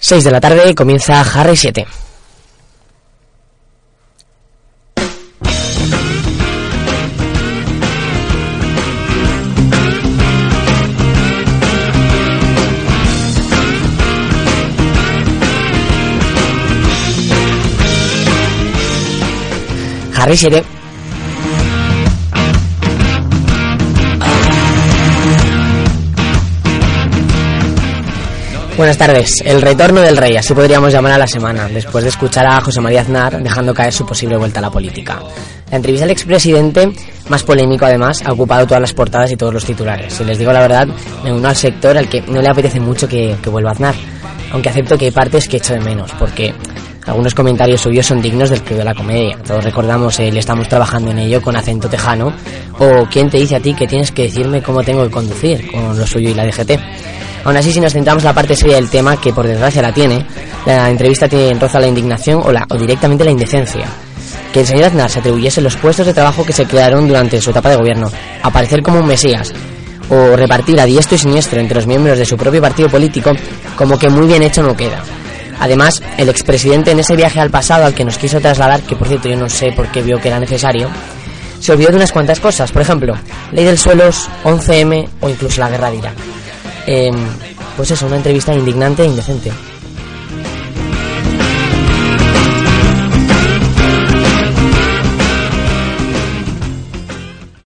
6 de la tarde comienza Harry 7. Harry 7. Buenas tardes. El retorno del rey, así podríamos llamar a la semana, después de escuchar a José María Aznar dejando caer su posible vuelta a la política. La entrevista del expresidente, más polémico además, ha ocupado todas las portadas y todos los titulares. Si les digo la verdad, me uno al sector al que no le apetece mucho que, que vuelva Aznar, aunque acepto que hay partes que echo de menos, porque algunos comentarios suyos son dignos del club de la comedia. Todos recordamos el estamos trabajando en ello con acento tejano o quién te dice a ti que tienes que decirme cómo tengo que conducir con lo suyo y la DGT. Aún así, si nos centramos en la parte seria del tema, que por desgracia la tiene, la entrevista tiene roza la indignación o, la, o directamente la indecencia. Que el señor Aznar se atribuyese los puestos de trabajo que se crearon durante su etapa de gobierno, aparecer como un mesías, o repartir a diestro y siniestro entre los miembros de su propio partido político, como que muy bien hecho no queda. Además, el expresidente en ese viaje al pasado al que nos quiso trasladar, que por cierto yo no sé por qué vio que era necesario, se olvidó de unas cuantas cosas. Por ejemplo, ley del suelos, 11M o incluso la guerra de Irak. Eh, pues eso, una entrevista indignante e indecente.